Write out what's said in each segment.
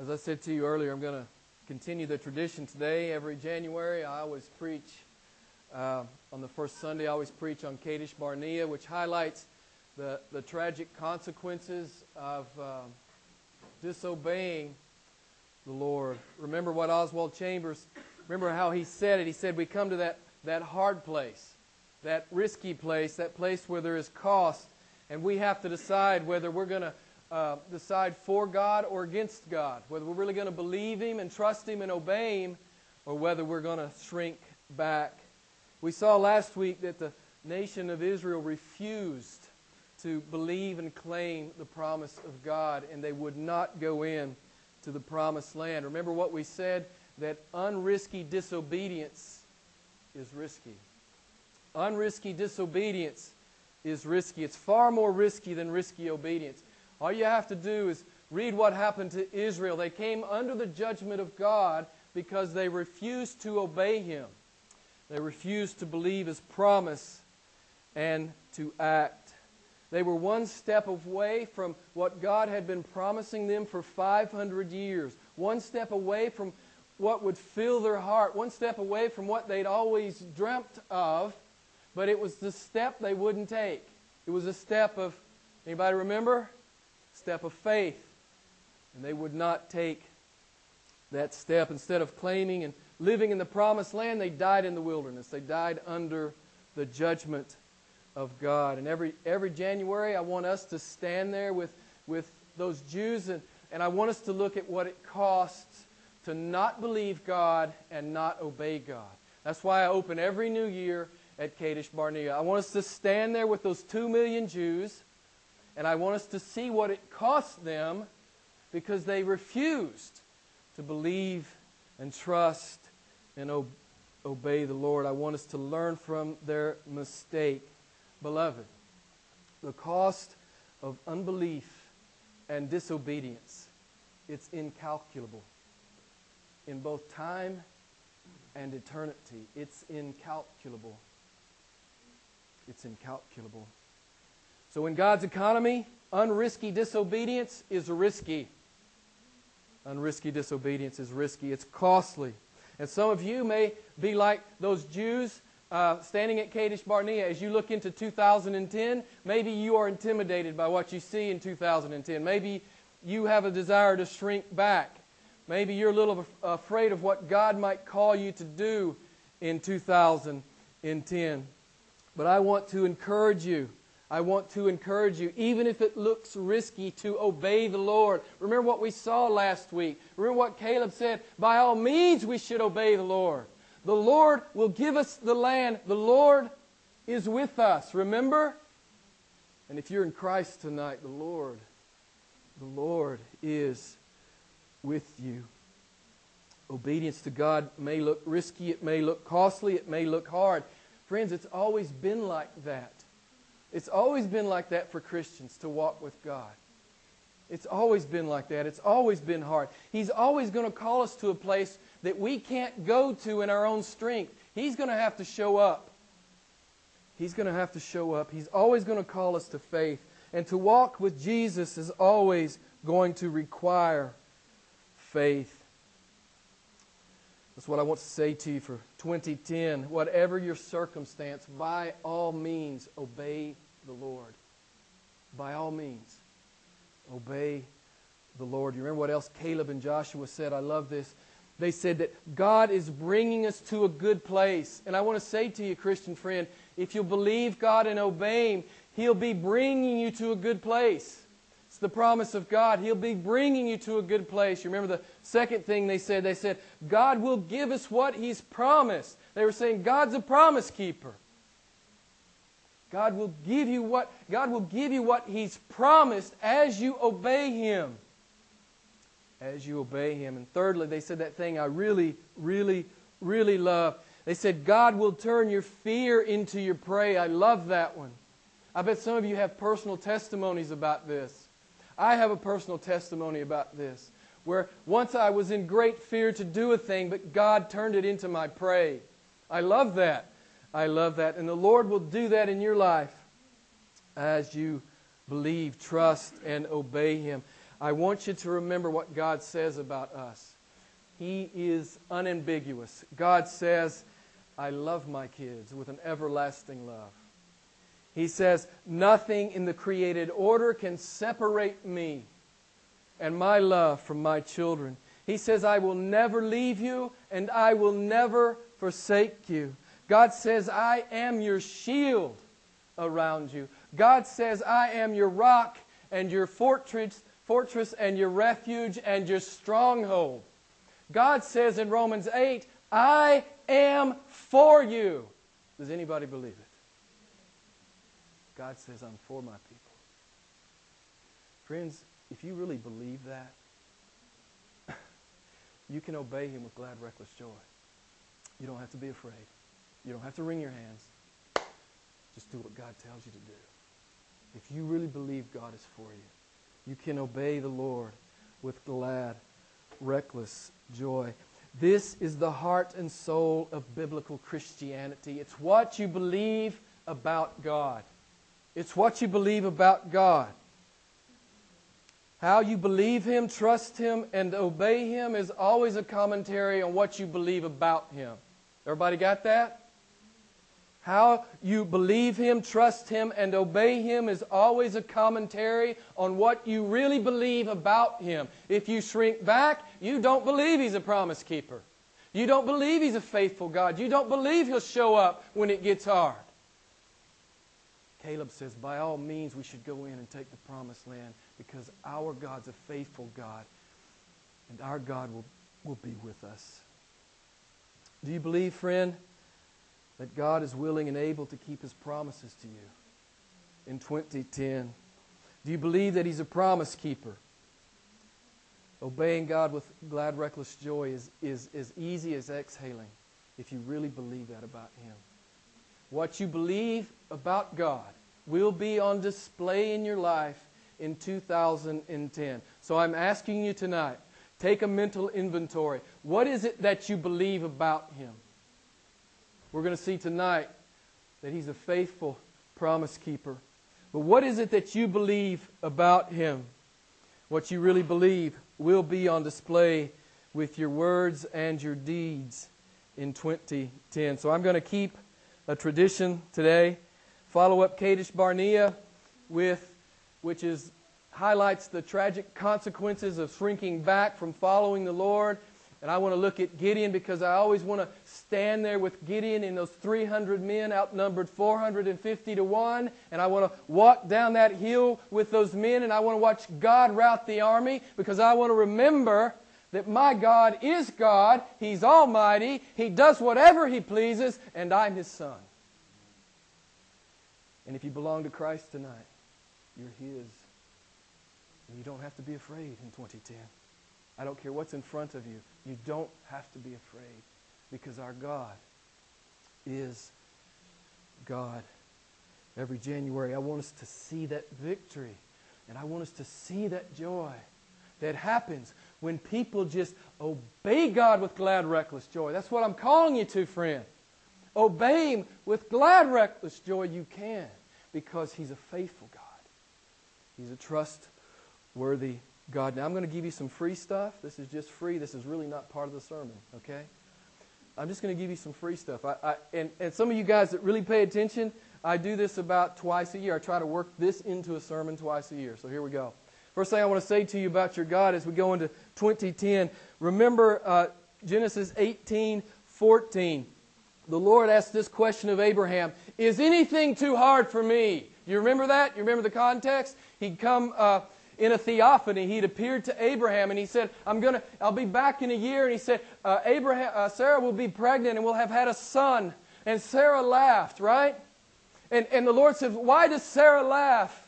As I said to you earlier, I'm going to continue the tradition today. Every January, I always preach uh, on the first Sunday. I always preach on Kadesh Barnea, which highlights the, the tragic consequences of uh, disobeying the Lord. Remember what Oswald Chambers, remember how he said it. He said, We come to that, that hard place, that risky place, that place where there is cost, and we have to decide whether we're going to uh, decide for God or against God, whether we're really going to believe Him and trust Him and obey Him, or whether we're going to shrink back. We saw last week that the nation of Israel refused to believe and claim the promise of God, and they would not go in to the promised land. Remember what we said that unrisky disobedience is risky. Unrisky disobedience is risky. It's far more risky than risky obedience. All you have to do is read what happened to Israel. They came under the judgment of God because they refused to obey Him. They refused to believe His promise and to act. They were one step away from what God had been promising them for 500 years, one step away from what would fill their heart, one step away from what they'd always dreamt of, but it was the step they wouldn't take. It was a step of, anybody remember? Step of faith. And they would not take that step. Instead of claiming and living in the promised land, they died in the wilderness. They died under the judgment of God. And every, every January, I want us to stand there with, with those Jews, and, and I want us to look at what it costs to not believe God and not obey God. That's why I open every new year at Kadesh Barnea. I want us to stand there with those two million Jews, and I want us to see what it cost them because they refused to believe and trust and obey the Lord. I want us to learn from their mistake. Beloved, the cost of unbelief and disobedience, it's incalculable in both time and eternity. It's incalculable. It's incalculable. So, in God's economy, unrisky disobedience is risky. Unrisky disobedience is risky. It's costly. And some of you may be like those Jews uh, standing at Kadesh Barnea, as you look into 2010, maybe you are intimidated by what you see in 2010. Maybe you have a desire to shrink back. Maybe you're a little afraid of what God might call you to do in 2010. But I want to encourage you. I want to encourage you, even if it looks risky, to obey the Lord. Remember what we saw last week. Remember what Caleb said. By all means, we should obey the Lord. The Lord will give us the land. The Lord is with us. Remember? And if you're in Christ tonight, the Lord, the Lord is with you. Obedience to God may look risky, it may look costly, it may look hard. Friends, it's always been like that. It's always been like that for Christians to walk with God. It's always been like that. It's always been hard. He's always going to call us to a place that we can't go to in our own strength. He's going to have to show up. He's going to have to show up. He's always going to call us to faith. And to walk with Jesus is always going to require faith. That's what I want to say to you for 2010. Whatever your circumstance, by all means, obey the Lord. By all means, obey the Lord. You remember what else Caleb and Joshua said? I love this. They said that God is bringing us to a good place. And I want to say to you, Christian friend, if you'll believe God and obey Him, He'll be bringing you to a good place. It's the promise of God. He'll be bringing you to a good place. You remember the second thing they said? They said, God will give us what He's promised. They were saying, God's a promise keeper. God will give you what God will give you what He's promised as you obey Him as you obey Him. And thirdly, they said that thing I really, really, really love. They said, God will turn your fear into your prey. I love that one. I bet some of you have personal testimonies about this. I have a personal testimony about this, where once I was in great fear to do a thing, but God turned it into my prey. I love that. I love that. And the Lord will do that in your life as you believe, trust, and obey Him. I want you to remember what God says about us. He is unambiguous. God says, I love my kids with an everlasting love. He says, Nothing in the created order can separate me and my love from my children. He says, I will never leave you and I will never forsake you. God says, I am your shield around you. God says, I am your rock and your fortress, fortress and your refuge and your stronghold. God says in Romans 8, I am for you. Does anybody believe it? God says, I'm for my people. Friends, if you really believe that, you can obey him with glad, reckless joy. You don't have to be afraid. You don't have to wring your hands. Just do what God tells you to do. If you really believe God is for you, you can obey the Lord with glad, reckless joy. This is the heart and soul of biblical Christianity. It's what you believe about God. It's what you believe about God. How you believe Him, trust Him, and obey Him is always a commentary on what you believe about Him. Everybody got that? How you believe Him, trust Him, and obey Him is always a commentary on what you really believe about Him. If you shrink back, you don't believe He's a promise keeper. You don't believe He's a faithful God. You don't believe He'll show up when it gets hard. Caleb says, by all means, we should go in and take the promised land because our God's a faithful God and our God will, will be with us. Do you believe, friend, that God is willing and able to keep his promises to you in 2010? Do you believe that he's a promise keeper? Obeying God with glad, reckless joy is, is as easy as exhaling if you really believe that about him. What you believe about God will be on display in your life in 2010. So I'm asking you tonight take a mental inventory. What is it that you believe about Him? We're going to see tonight that He's a faithful promise keeper. But what is it that you believe about Him? What you really believe will be on display with your words and your deeds in 2010. So I'm going to keep a tradition today. Follow up Kadesh Barnea with, which is highlights the tragic consequences of shrinking back from following the Lord. And I want to look at Gideon because I always want to stand there with Gideon in those 300 men outnumbered 450 to 1. And I want to walk down that hill with those men and I want to watch God rout the army because I want to remember that my God is God. He's almighty. He does whatever He pleases, and I'm His Son. And if you belong to Christ tonight, you're His. And you don't have to be afraid in 2010. I don't care what's in front of you. You don't have to be afraid because our God is God. Every January, I want us to see that victory and I want us to see that joy that happens when people just obey God with glad, reckless joy. That's what I'm calling you to, friend. Obey Him with glad, reckless joy you can because He's a faithful God. He's a trustworthy God. Now, I'm going to give you some free stuff. This is just free. This is really not part of the sermon, okay? I'm just going to give you some free stuff. I, I, and, and some of you guys that really pay attention, I do this about twice a year. I try to work this into a sermon twice a year. So here we go. First thing I want to say to you about your God as we go into 2010, remember uh, Genesis 18 14 the Lord asked this question of Abraham Is anything too hard for me? You remember that? You remember the context? He'd come uh, in a theophany. He'd appeared to Abraham and he said, I'm gonna, I'll be back in a year. And he said, uh, Abraham, uh, Sarah will be pregnant and we'll have had a son. And Sarah laughed, right? And, and the Lord said, Why does Sarah laugh?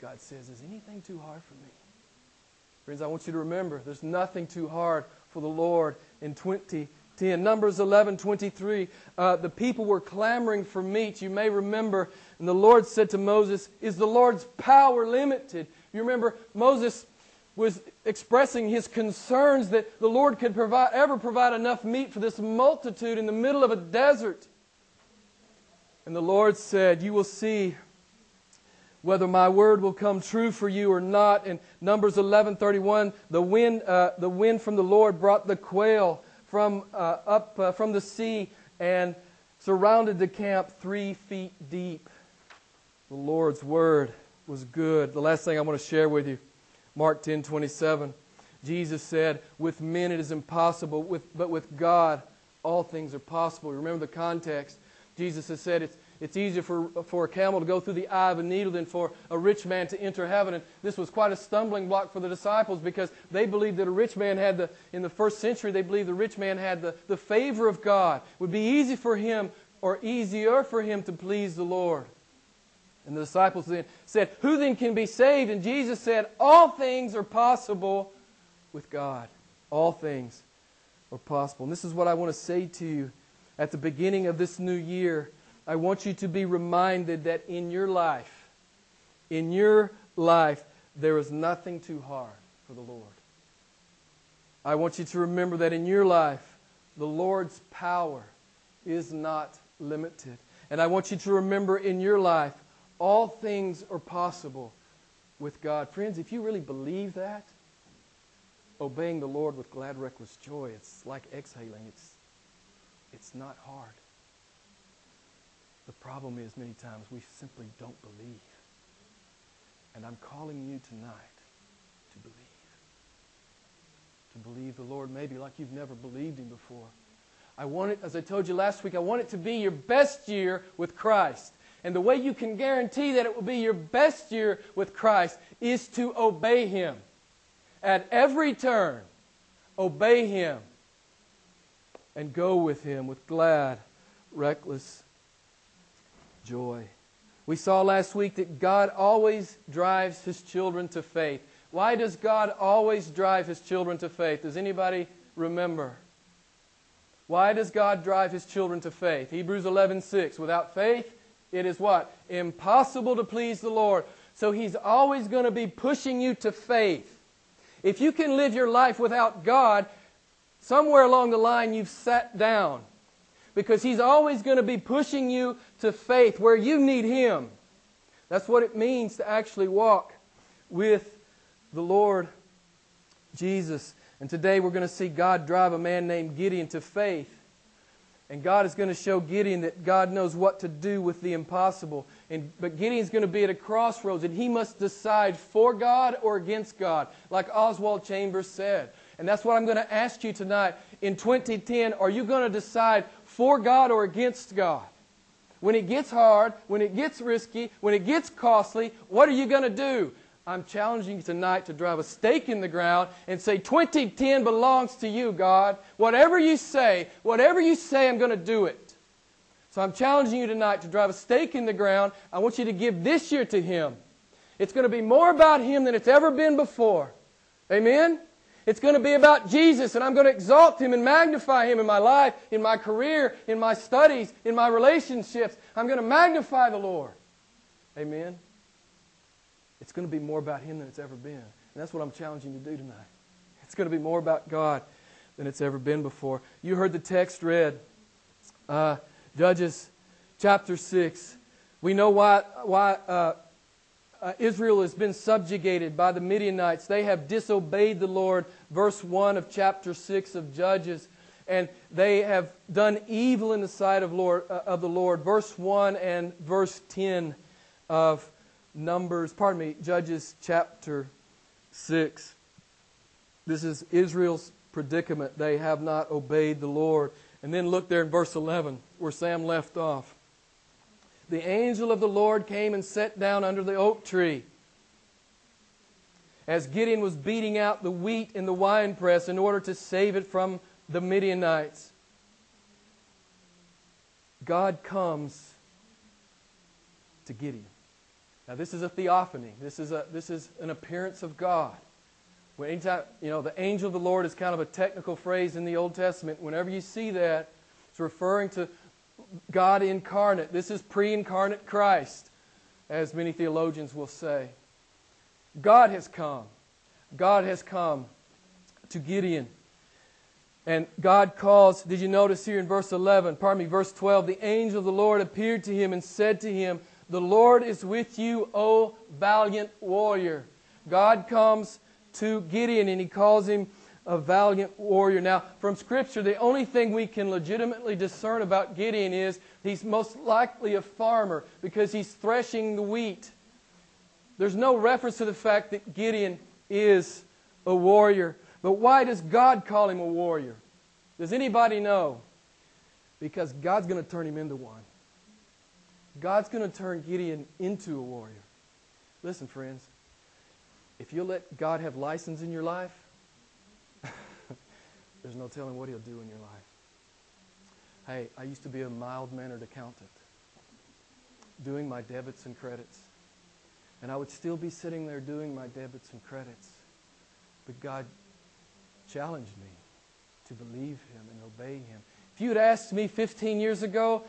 God says, Is anything too hard for me? Friends, I want you to remember there's nothing too hard for the Lord in 2010. Numbers 11, 23. Uh, the people were clamoring for meat. You may remember, and the Lord said to Moses, Is the Lord's power limited? You remember Moses was expressing his concerns that the Lord could provide, ever provide enough meat for this multitude in the middle of a desert. And the Lord said, You will see whether my word will come true for you or not. In Numbers 11:31, the wind, uh, the wind from the Lord brought the quail from uh, up uh, from the sea and surrounded the camp three feet deep. The Lord's word was good. The last thing I want to share with you, Mark 10:27. Jesus said, "With men it is impossible, with, but with God all things are possible." Remember the context. Jesus has said it's it's easier for, for a camel to go through the eye of a needle than for a rich man to enter heaven. And this was quite a stumbling block for the disciples because they believed that a rich man had the, in the first century, they believed the rich man had the, the favor of God. It would be easy for him or easier for him to please the Lord. And the disciples then said, Who then can be saved? And Jesus said, All things are possible with God. All things are possible. And this is what I want to say to you at the beginning of this new year. I want you to be reminded that in your life, in your life, there is nothing too hard for the Lord. I want you to remember that in your life, the Lord's power is not limited. And I want you to remember in your life, all things are possible with God. Friends, if you really believe that, obeying the Lord with glad, reckless joy, it's like exhaling. It's, it's not hard. The problem is, many times, we simply don't believe. And I'm calling you tonight to believe. To believe the Lord maybe like you've never believed Him before. I want it, as I told you last week, I want it to be your best year with Christ. And the way you can guarantee that it will be your best year with Christ is to obey Him. At every turn, obey Him and go with Him with glad, reckless joy. We saw last week that God always drives his children to faith. Why does God always drive his children to faith? Does anybody remember? Why does God drive his children to faith? Hebrews 11:6. Without faith, it is what? Impossible to please the Lord. So he's always going to be pushing you to faith. If you can live your life without God, somewhere along the line you've sat down because He's always going to be pushing you to faith where you need Him. That's what it means to actually walk with the Lord Jesus. And today we're going to see God drive a man named Gideon to faith. And God is going to show Gideon that God knows what to do with the impossible. And, but Gideon's going to be at a crossroads, and he must decide for God or against God, like Oswald Chambers said. And that's what I'm going to ask you tonight. In 2010, are you going to decide for God or against God? When it gets hard, when it gets risky, when it gets costly, what are you going to do? I'm challenging you tonight to drive a stake in the ground and say, 2010 belongs to you, God. Whatever you say, whatever you say, I'm going to do it. So I'm challenging you tonight to drive a stake in the ground. I want you to give this year to Him. It's going to be more about Him than it's ever been before. Amen? It's going to be about Jesus, and I'm going to exalt Him and magnify Him in my life, in my career, in my studies, in my relationships. I'm going to magnify the Lord. Amen. It's going to be more about Him than it's ever been. And that's what I'm challenging you to do tonight. It's going to be more about God than it's ever been before. You heard the text read, uh, Judges chapter 6. We know why, why uh, uh, Israel has been subjugated by the Midianites. They have disobeyed the Lord, verse 1 of chapter 6 of Judges. And they have done evil in the sight of, Lord, uh, of the Lord, verse 1 and verse 10 of Numbers, pardon me, Judges chapter 6. This is Israel's predicament. They have not obeyed the Lord. And then look there in verse 11 where Sam left off the angel of the Lord came and sat down under the oak tree. As Gideon was beating out the wheat in the winepress in order to save it from the Midianites, God comes to Gideon. Now, this is a theophany. This is, a, this is an appearance of God. When anytime, you know, the angel of the Lord is kind of a technical phrase in the Old Testament. Whenever you see that, it's referring to God incarnate. This is pre incarnate Christ, as many theologians will say. God has come. God has come to Gideon. And God calls, did you notice here in verse 11, pardon me, verse 12, the angel of the Lord appeared to him and said to him, The Lord is with you, O valiant warrior. God comes to Gideon and he calls him a valiant warrior. Now, from Scripture, the only thing we can legitimately discern about Gideon is he's most likely a farmer because he's threshing the wheat. There's no reference to the fact that Gideon is a warrior. But why does God call him a warrior? Does anybody know? Because God's going to turn him into one. God's going to turn Gideon into a warrior. Listen, friends, if you let God have license in your life, there's no telling what he'll do in your life. Hey, I used to be a mild mannered accountant, doing my debits and credits. And I would still be sitting there doing my debits and credits. But God challenged me to believe Him and obey Him. If you'd asked me 15 years ago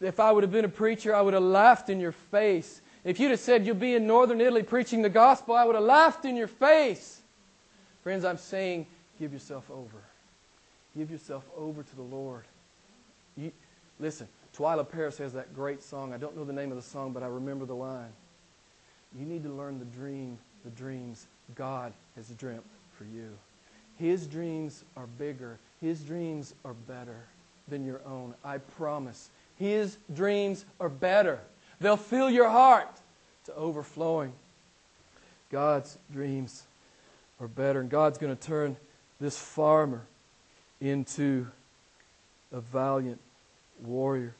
if I would have been a preacher, I would have laughed in your face. If you'd have said you'll be in northern Italy preaching the gospel, I would have laughed in your face. Friends, I'm saying give yourself over. Give yourself over to the Lord. You, listen, Twila Paris has that great song. I don't know the name of the song, but I remember the line. You need to learn the dream, the dreams God has dreamt for you. His dreams are bigger. His dreams are better than your own. I promise. His dreams are better. They'll fill your heart to overflowing. God's dreams are better. And God's going to turn this farmer into a valiant warrior.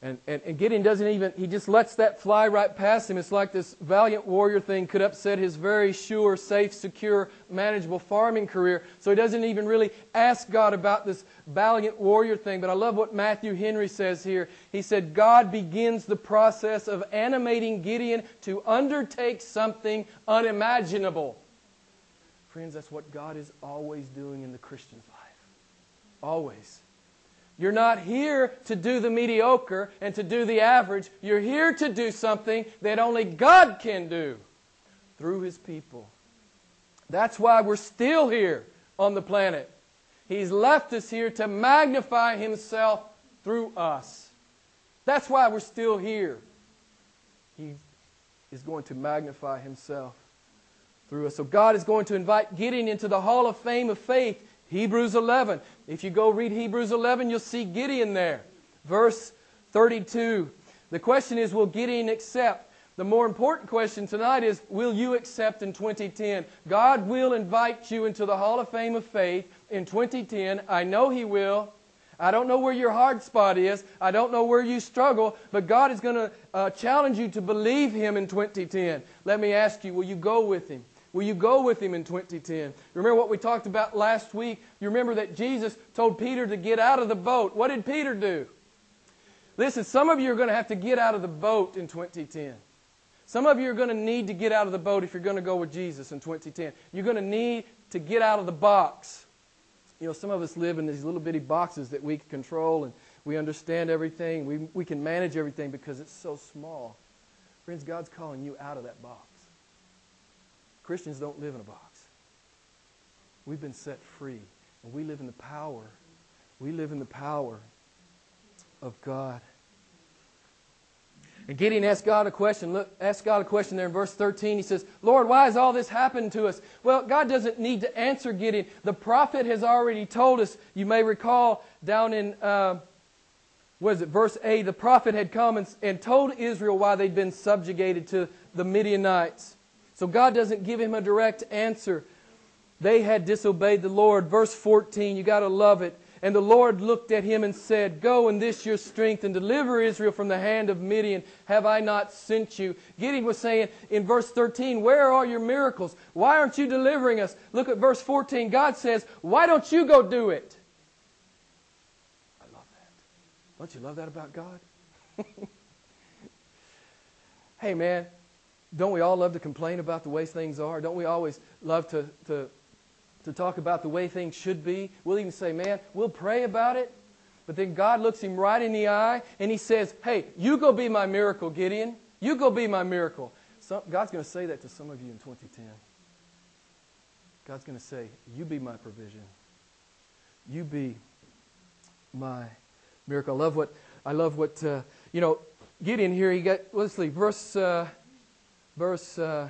And, and, and Gideon doesn't even, he just lets that fly right past him. It's like this valiant warrior thing could upset his very sure, safe, secure, manageable farming career. So he doesn't even really ask God about this valiant warrior thing. But I love what Matthew Henry says here. He said, God begins the process of animating Gideon to undertake something unimaginable. Friends, that's what God is always doing in the Christian's life. Always. You're not here to do the mediocre and to do the average. You're here to do something that only God can do through His people. That's why we're still here on the planet. He's left us here to magnify Himself through us. That's why we're still here. He is going to magnify Himself through us. So God is going to invite Gideon into the Hall of Fame of faith Hebrews 11. If you go read Hebrews 11, you'll see Gideon there. Verse 32. The question is, will Gideon accept? The more important question tonight is, will you accept in 2010? God will invite you into the Hall of Fame of Faith in 2010. I know He will. I don't know where your hard spot is. I don't know where you struggle, but God is going to uh, challenge you to believe Him in 2010. Let me ask you, will you go with Him? Will you go with him in 2010? Remember what we talked about last week? You remember that Jesus told Peter to get out of the boat. What did Peter do? Listen, some of you are going to have to get out of the boat in 2010. Some of you are going to need to get out of the boat if you're going to go with Jesus in 2010. You're going to need to get out of the box. You know, some of us live in these little bitty boxes that we control and we understand everything. We, we can manage everything because it's so small. Friends, God's calling you out of that box. Christians don't live in a box. We've been set free, and we live in the power. We live in the power of God. And Gideon asked God a question. Look, asked God a question there in verse 13. He says, Lord, why has all this happened to us? Well, God doesn't need to answer Gideon. The prophet has already told us. You may recall down in, uh, what is it, verse 8, the prophet had come and, and told Israel why they'd been subjugated to the Midianites. So God doesn't give him a direct answer. They had disobeyed the Lord. Verse 14, you got to love it. And the Lord looked at him and said, Go in this your strength and deliver Israel from the hand of Midian. Have I not sent you? Gideon was saying in verse 13, Where are your miracles? Why aren't you delivering us? Look at verse 14. God says, Why don't you go do it? I love that. Don't you love that about God? hey, man, don't we all love to complain about the way things are? Don't we always love to, to, to talk about the way things should be? We'll even say, man, we'll pray about it. But then God looks him right in the eye and he says, hey, you go be my miracle, Gideon. You go be my miracle. Some, God's going to say that to some of you in 2010. God's going to say, you be my provision. You be my miracle. I love what, I love what uh, you know, Gideon here, he got, let's see, verse, uh, verse, uh,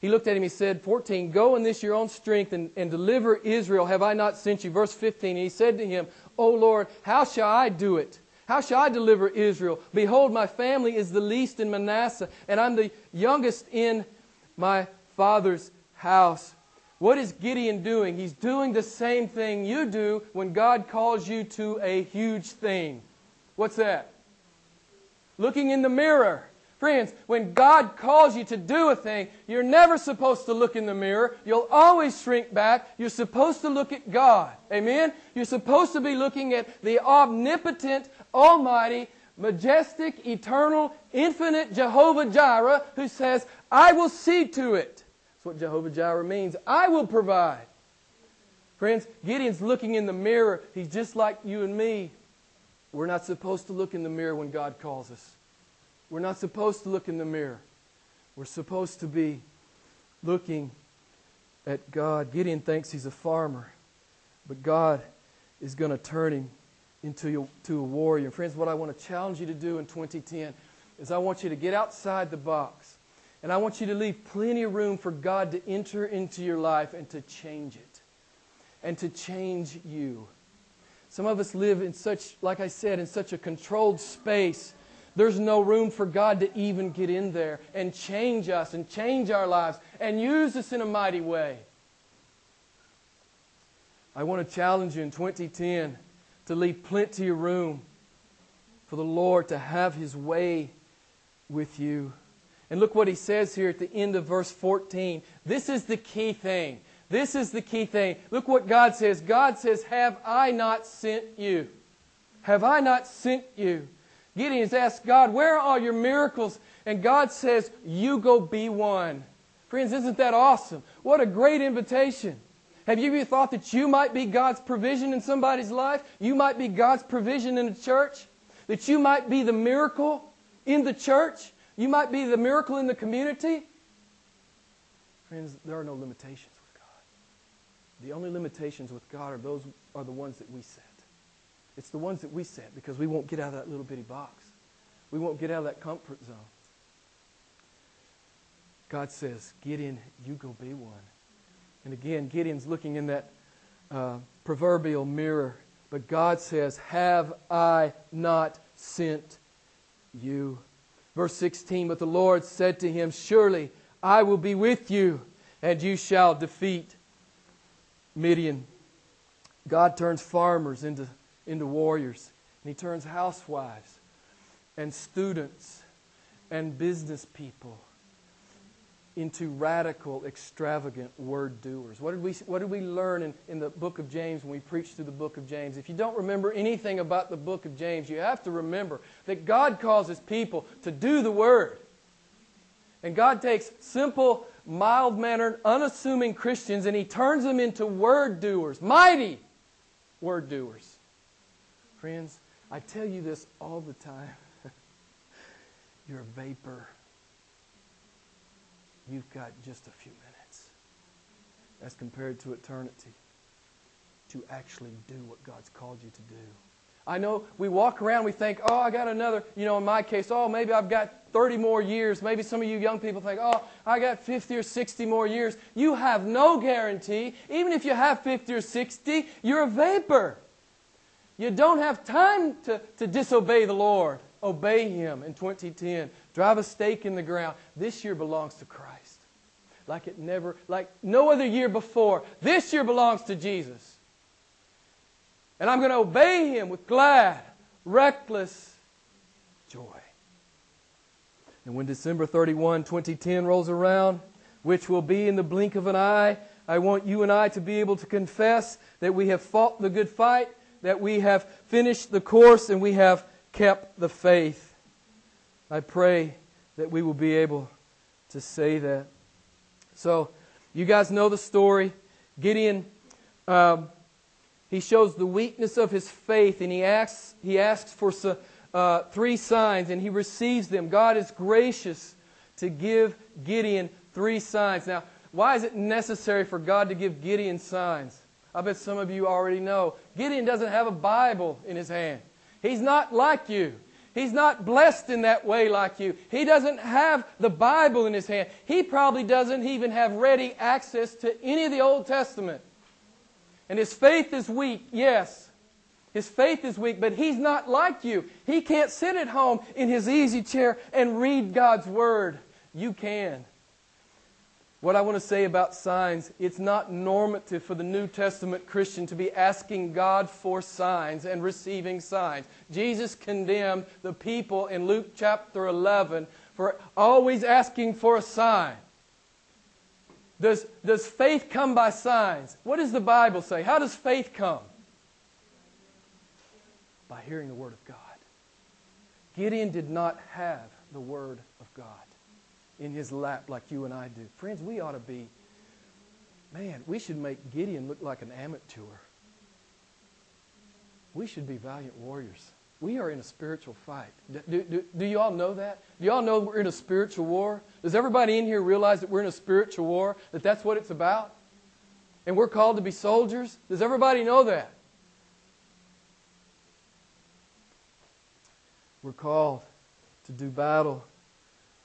he looked at him, he said, 14, Go in this your own strength and, and deliver Israel. Have I not sent you? Verse 15, and he said to him, O Lord, how shall I do it? How shall I deliver Israel? Behold, my family is the least in Manasseh, and I'm the youngest in my father's house. What is Gideon doing? He's doing the same thing you do when God calls you to a huge thing. What's that? Looking in the mirror. Friends, when God calls you to do a thing, you're never supposed to look in the mirror. You'll always shrink back. You're supposed to look at God. Amen? You're supposed to be looking at the omnipotent, almighty, majestic, eternal, infinite Jehovah Jireh who says, I will see to it. That's what Jehovah Jireh means. I will provide. Friends, Gideon's looking in the mirror. He's just like you and me. We're not supposed to look in the mirror when God calls us. We're not supposed to look in the mirror. We're supposed to be looking at God. Gideon thinks he's a farmer, but God is going to turn him into a, a warrior. Friends, what I want to challenge you to do in 2010 is I want you to get outside the box. And I want you to leave plenty of room for God to enter into your life and to change it. And to change you. Some of us live in such, like I said, in such a controlled space. There's no room for God to even get in there and change us and change our lives and use us in a mighty way. I want to challenge you in 2010 to leave plenty of room for the Lord to have His way with you. And look what He says here at the end of verse 14. This is the key thing. This is the key thing. Look what God says. God says, Have I not sent you? Have I not sent you? Gideon's asked God, Where are all your miracles? And God says, You go be one. Friends, isn't that awesome? What a great invitation. Have you ever thought that you might be God's provision in somebody's life? You might be God's provision in the church? That you might be the miracle in the church? You might be the miracle in the community? Friends, there are no limitations. With God. The only limitations with God are those are the ones that we set. It's the ones that we set because we won't get out of that little bitty box. We won't get out of that comfort zone. God says, Gideon, you go be one. And again, Gideon's looking in that uh, proverbial mirror. But God says, Have I not sent you? Verse 16, But the Lord said to him, Surely I will be with you, and you shall defeat Midian. God turns farmers into, into warriors, and He turns housewives and students and business people into radical, extravagant word doers. What did we, what did we learn in, in the book of James when we preached through the book of James? If you don't remember anything about the book of James, you have to remember that God causes people to do the word. And God takes simple mild mannered, unassuming Christians and he turns them into word doers, mighty word doers. Friends, I tell you this all the time. You're a vapor. You've got just a few minutes as compared to eternity to actually do what God's called you to do. I know we walk around, we think, oh, I got another, you know, in my case, oh, maybe I've got 30 more years. Maybe some of you young people think, oh, I got 50 or 60 more years. You have no guarantee. Even if you have 50 or 60, you're a vapor. You don't have time to, to disobey the Lord. Obey Him in 2010. Drive a stake in the ground. This year belongs to Christ. Like it never, like no other year before. This year belongs to Jesus. And I'm going to obey Him with glad, reckless joy. And when December 31, 2010 rolls around, which will be in the blink of an eye, I want you and I to be able to confess that we have fought the good fight, that we have finished the course, and we have kept the faith. I pray that we will be able to say that. So, you guys know the story. Gideon, um, he shows the weakness of his faith, and he asks, he asks for uh, three signs, and he receives them. God is gracious to give Gideon three signs. Now, why is it necessary for God to give Gideon signs? I bet some of you already know. Gideon doesn't have a Bible in his hand. He's not like you. He's not blessed in that way like you. He doesn't have the Bible in his hand. He probably doesn't even have ready access to any of the Old Testament. And his faith is weak, yes. His faith is weak, but he's not like you. He can't sit at home in his easy chair and read God's Word. You can. What I want to say about signs, it's not normative for the New Testament Christian to be asking God for signs and receiving signs. Jesus condemned the people in Luke chapter 11 for always asking for a sign. Does, does faith come by signs? What does the Bible say? How does faith come? By hearing the Word of God. Gideon did not have the Word of God in his lap like you and I do. Friends, we ought to be, man, we should make Gideon look like an amateur. We should be valiant warriors. We are in a spiritual fight. Do, do, do you all know that? Do you all know we're in a spiritual war? Does everybody in here realize that we're in a spiritual war? That that's what it's about? And we're called to be soldiers? Does everybody know that? We're called to do battle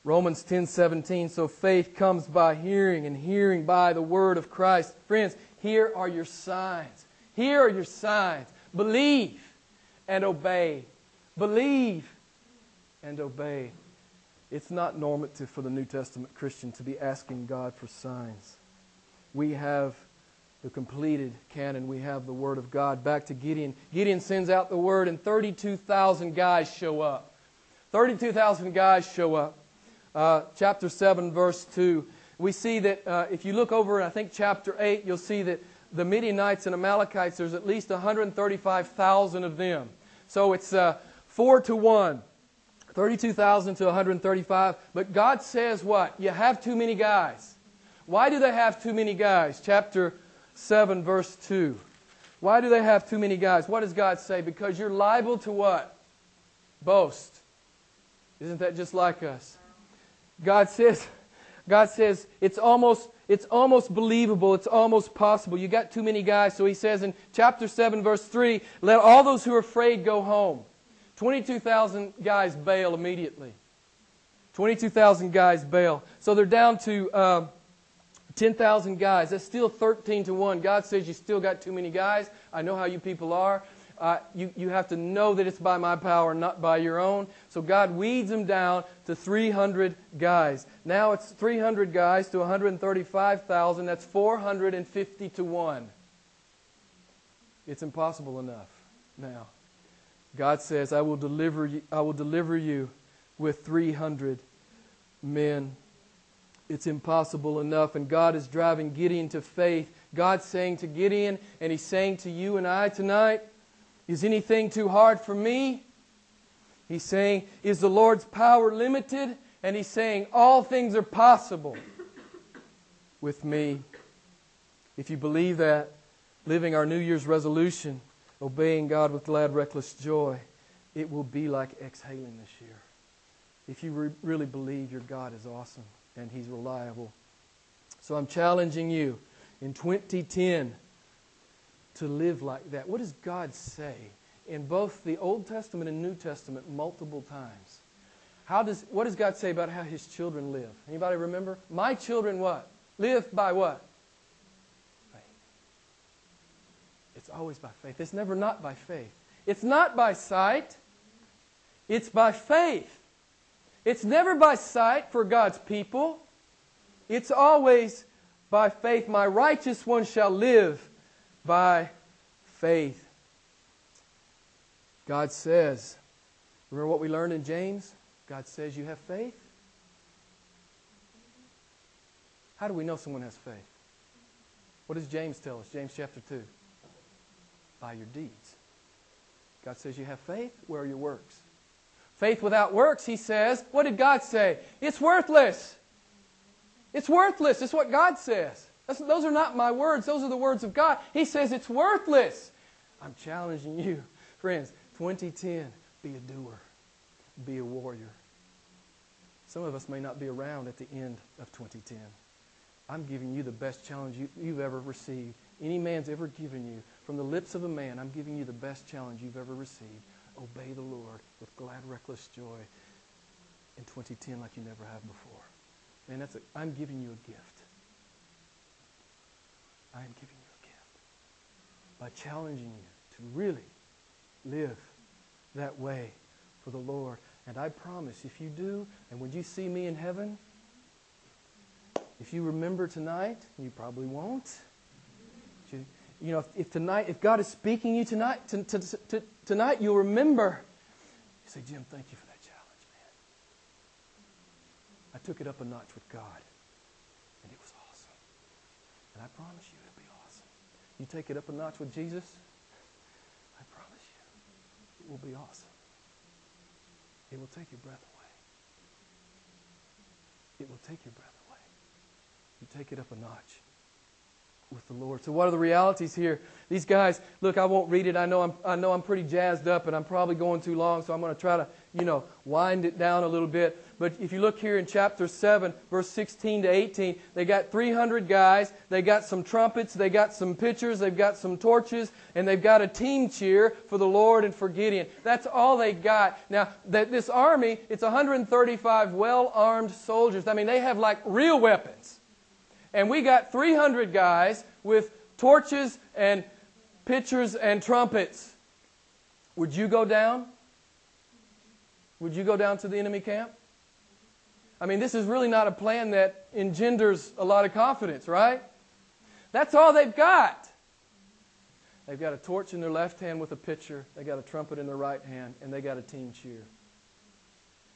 Romans 10:17 so faith comes by hearing and hearing by the word of Christ. Friends, here are your signs. Here are your signs. Believe and obey. Believe and obey. It's not normative for the New Testament Christian to be asking God for signs. We have the completed canon. We have the Word of God. Back to Gideon. Gideon sends out the Word, and 32,000 guys show up. 32,000 guys show up uh, chapter 7, verse 2, we see that uh, if you look over, I think, chapter 8, you'll see that the Midianites and Amalekites, there's at least 135,000 of them. So it's uh, 4 to 1. 32,000 to 135. But God says what? You have too many guys. Why do they have too many guys? Chapter 7, verse 2. Why do they have too many guys? What does God say? Because you're liable to what? Boast. Isn't that just like us? God says, God says it's almost it's almost believable, it's almost possible. You got too many guys, so he says in chapter 7 verse 3, let all those who are afraid go home. 22,000 guys bail immediately. 22,000 guys bail. So they're down to um, 10,000 guys. That's still 13 to 1. God says you still got too many guys. I know how you people are uh, you, you have to know that it's by my power, not by your own. So God weeds them down to 300 guys. Now it's 300 guys to 135,000. That's 450 to 1. It's impossible enough now. God says, I will deliver you, I will deliver you with 300 men. It's impossible enough. And God is driving Gideon to faith. God's saying to Gideon, and He's saying to you and I tonight, is anything too hard for me? He's saying, Is the Lord's power limited? And he's saying, All things are possible with me. If you believe that, living our New Year's resolution, obeying God with glad, reckless joy, it will be like exhaling this year. If you re- really believe your God is awesome and He's reliable. So I'm challenging you in 2010 to live like that. What does God say in both the Old Testament and New Testament multiple times? How does, what does God say about how his children live? Anybody remember? My children what? Live by what? Faith. It's always by faith. It's never not by faith. It's not by sight. It's by faith. It's never by sight for God's people. It's always by faith. My righteous one shall live by faith. God says, remember what we learned in James? God says you have faith. How do we know someone has faith? What does James tell us? James chapter 2. By your deeds. God says you have faith. Where are your works? Faith without works, he says. What did God say? It's worthless. It's worthless. It's what God says. That's, those are not my words, those are the words of God. He says it's worthless. I'm challenging you, friends, 2010, be a doer, be a warrior. Some of us may not be around at the end of 2010. I'm giving you the best challenge you, you've ever received. Any man's ever given you. From the lips of a man, I'm giving you the best challenge you've ever received. obey the Lord with glad, reckless joy in 2010 like you never have before. Man, that's a, I'm giving you a gift. I am giving you a gift by challenging you to really live that way for the Lord. And I promise, if you do, and when you see me in heaven, if you remember tonight, you probably won't. You, you know, if, if, tonight, if God is speaking you tonight, to, to, to, tonight, you'll remember. You say, Jim, thank you for that challenge, man. I took it up a notch with God, and it was awesome. And I promise you, it'll be awesome. You take it up a notch with Jesus, I promise you, it will be awesome. It will take your breath away. It will take your breath away. You take it up a notch with the Lord. So, what are the realities here? These guys, look, I won't read it. I know I'm, I know I'm pretty jazzed up, and I'm probably going too long, so I'm going to try to, you know, wind it down a little bit. But if you look here in chapter 7, verse 16 to 18, they got 300 guys. They got some trumpets. They got some pitchers. They've got some torches. And they've got a team cheer for the Lord and for Gideon. That's all they got. Now, that this army, it's 135 well armed soldiers. I mean, they have like real weapons. And we got 300 guys with torches and pitchers and trumpets. Would you go down? Would you go down to the enemy camp? I mean, this is really not a plan that engenders a lot of confidence, right? That's all they've got. They've got a torch in their left hand with a pitcher, they got a trumpet in their right hand, and they got a team cheer.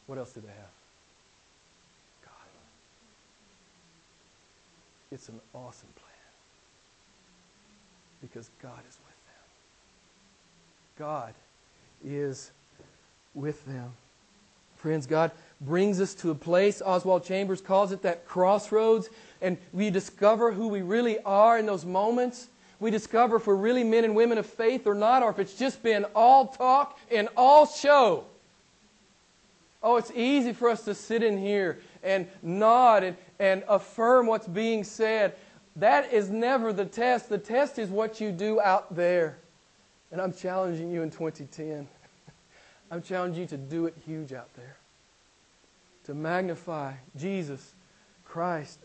What else do they have? It's an awesome plan because God is with them. God is with them. Friends, God brings us to a place, Oswald Chambers calls it that crossroads, and we discover who we really are in those moments. We discover if we're really men and women of faith or not, or if it's just been all talk and all show. Oh, it's easy for us to sit in here and nod and, and affirm what's being said. That is never the test. The test is what you do out there. And I'm challenging you in 2010. I'm challenging you to do it huge out there. To magnify Jesus Christ.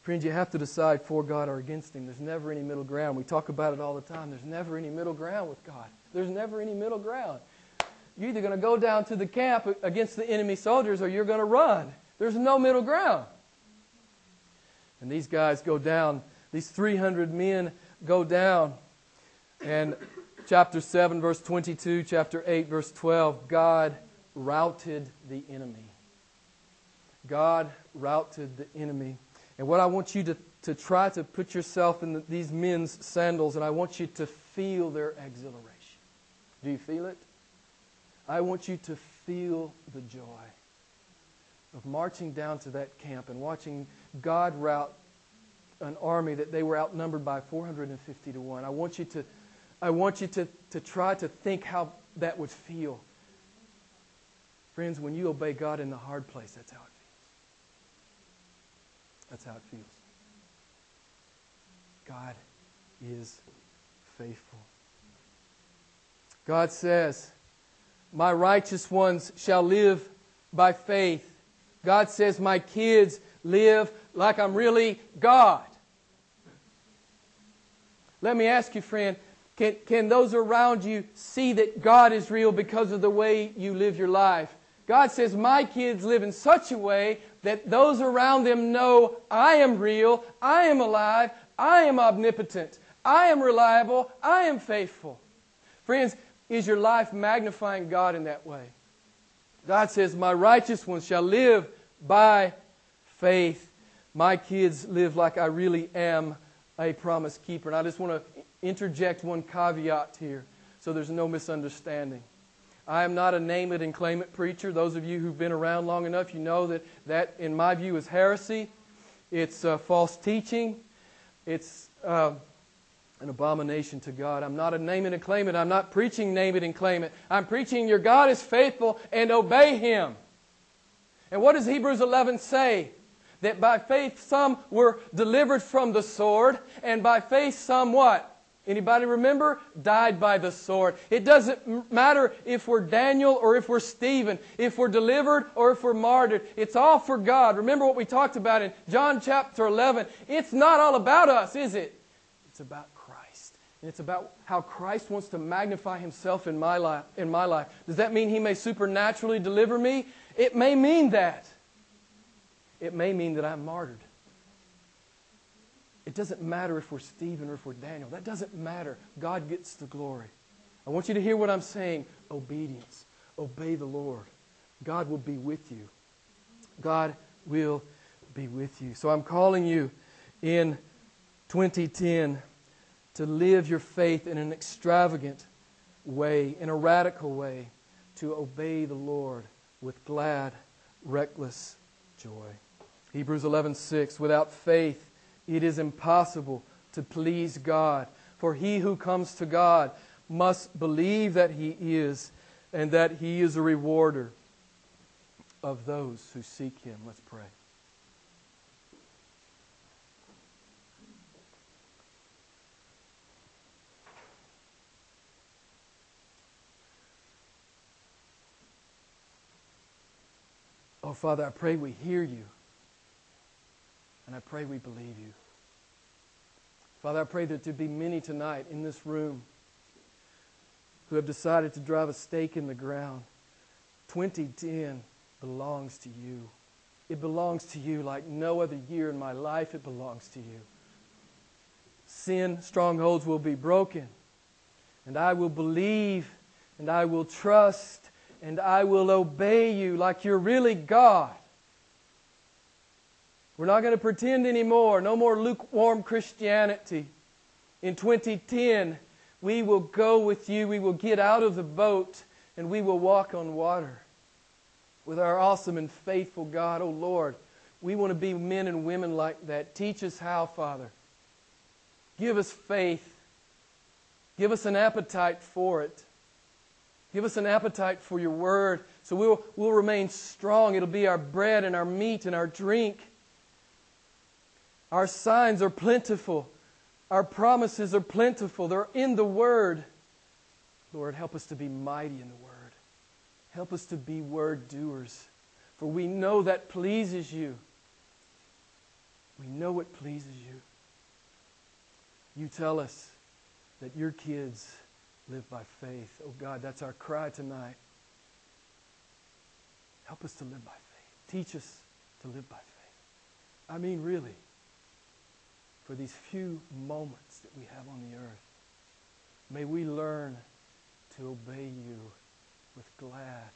Friends, you have to decide for God or against Him. There's never any middle ground. We talk about it all the time. There's never any middle ground with God. There's never any middle ground. You're either going to go down to the camp against the enemy soldiers or you're going to run. There's no middle ground. And these guys go down. These 300 men go down. And chapter 7, verse 22, chapter 8, verse 12, God routed the enemy. God routed the enemy. And what I want you to, to try to put yourself in the, these men's sandals, and I want you to feel their exhilaration. Do you feel it? I want you to feel the joy of marching down to that camp and watching God rout an army that they were outnumbered by 450 to 1. I want you to I want you to, to try to think how that would feel. Friends, when you obey God in the hard place, that's how it feels. That's how it feels. God is faithful. God says, My righteous ones shall live by faith. God says, My kids live like I'm really God. Let me ask you, friend, can, can those around you see that God is real because of the way you live your life? God says, My kids live in such a way that those around them know I am real, I am alive, I am omnipotent, I am reliable, I am faithful. Friends, is your life magnifying God in that way? God says, My righteous ones shall live by faith. My kids live like I really am a promise keeper. And I just want to interject one caveat here so there's no misunderstanding. I am not a name it and claim it preacher. Those of you who've been around long enough, you know that that, in my view, is heresy. It's uh, false teaching. It's uh, an abomination to God. I'm not a name it and claim it. I'm not preaching name it and claim it. I'm preaching your God is faithful and obey Him. And what does Hebrews 11 say? That by faith some were delivered from the sword, and by faith some what? Anybody remember? Died by the sword. It doesn't matter if we're Daniel or if we're Stephen, if we're delivered or if we're martyred. It's all for God. Remember what we talked about in John chapter 11. It's not all about us, is it? It's about Christ. And it's about how Christ wants to magnify himself in my life. In my life. Does that mean he may supernaturally deliver me? It may mean that. It may mean that I'm martyred. It doesn't matter if we're Stephen or if we're Daniel. That doesn't matter. God gets the glory. I want you to hear what I'm saying obedience. Obey the Lord. God will be with you. God will be with you. So I'm calling you in 2010 to live your faith in an extravagant way, in a radical way, to obey the Lord with glad, reckless joy. Hebrews 11:6 Without faith it is impossible to please God. For he who comes to God must believe that he is and that he is a rewarder of those who seek him. Let's pray. Oh, Father, I pray we hear you. And I pray we believe you. Father, I pray that there be many tonight in this room who have decided to drive a stake in the ground. 2010 belongs to you. It belongs to you like no other year in my life. It belongs to you. Sin strongholds will be broken, and I will believe, and I will trust, and I will obey you like you're really God. We're not going to pretend anymore. No more lukewarm Christianity. In 2010, we will go with you. We will get out of the boat and we will walk on water with our awesome and faithful God. Oh Lord, we want to be men and women like that. Teach us how, Father. Give us faith. Give us an appetite for it. Give us an appetite for your word so we'll, we'll remain strong. It'll be our bread and our meat and our drink. Our signs are plentiful. Our promises are plentiful. They're in the Word. Lord, help us to be mighty in the Word. Help us to be word doers. For we know that pleases you. We know it pleases you. You tell us that your kids live by faith. Oh God, that's our cry tonight. Help us to live by faith. Teach us to live by faith. I mean, really for these few moments that we have on the earth. May we learn to obey you with glad,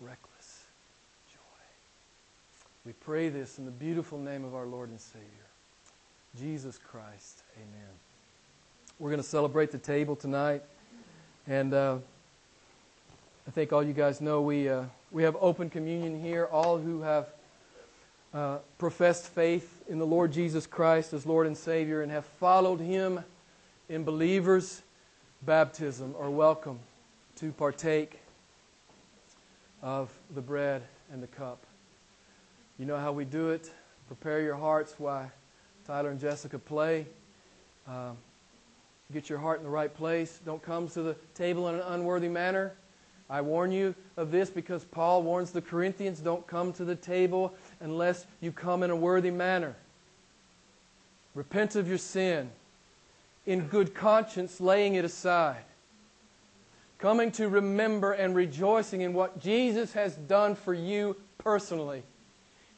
reckless joy. We pray this in the beautiful name of our Lord and Savior, Jesus Christ. Amen. We're going to celebrate the table tonight. And uh, I think all you guys know we, uh, we have open communion here. All who have uh, professed faith in the Lord Jesus Christ as Lord and Savior and have followed Him in believers' baptism are welcome to partake of the bread and the cup. You know how we do it. Prepare your hearts while Tyler and Jessica play. Um, get your heart in the right place. Don't come to the table in an unworthy manner. I warn you of this because Paul warns the Corinthians don't come to the table unless you come in a worthy manner. Repent of your sin in good conscience, laying it aside. Coming to remember and rejoicing in what Jesus has done for you personally.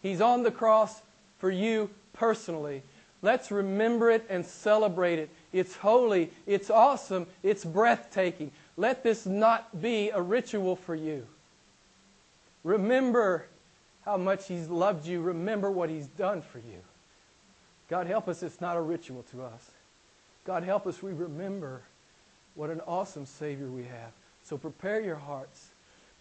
He's on the cross for you personally. Let's remember it and celebrate it. It's holy, it's awesome, it's breathtaking. Let this not be a ritual for you. Remember how much He's loved you. Remember what He's done for you. God help us, it's not a ritual to us. God help us, we remember what an awesome Savior we have. So prepare your hearts.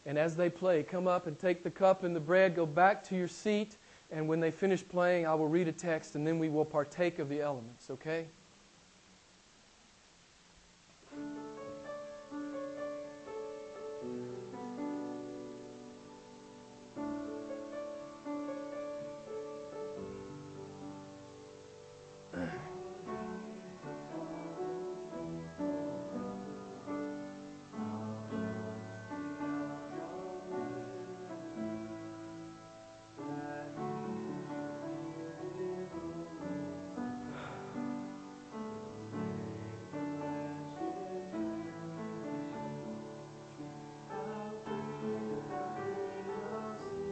And as they play, come up and take the cup and the bread, go back to your seat, and when they finish playing, I will read a text, and then we will partake of the elements, okay?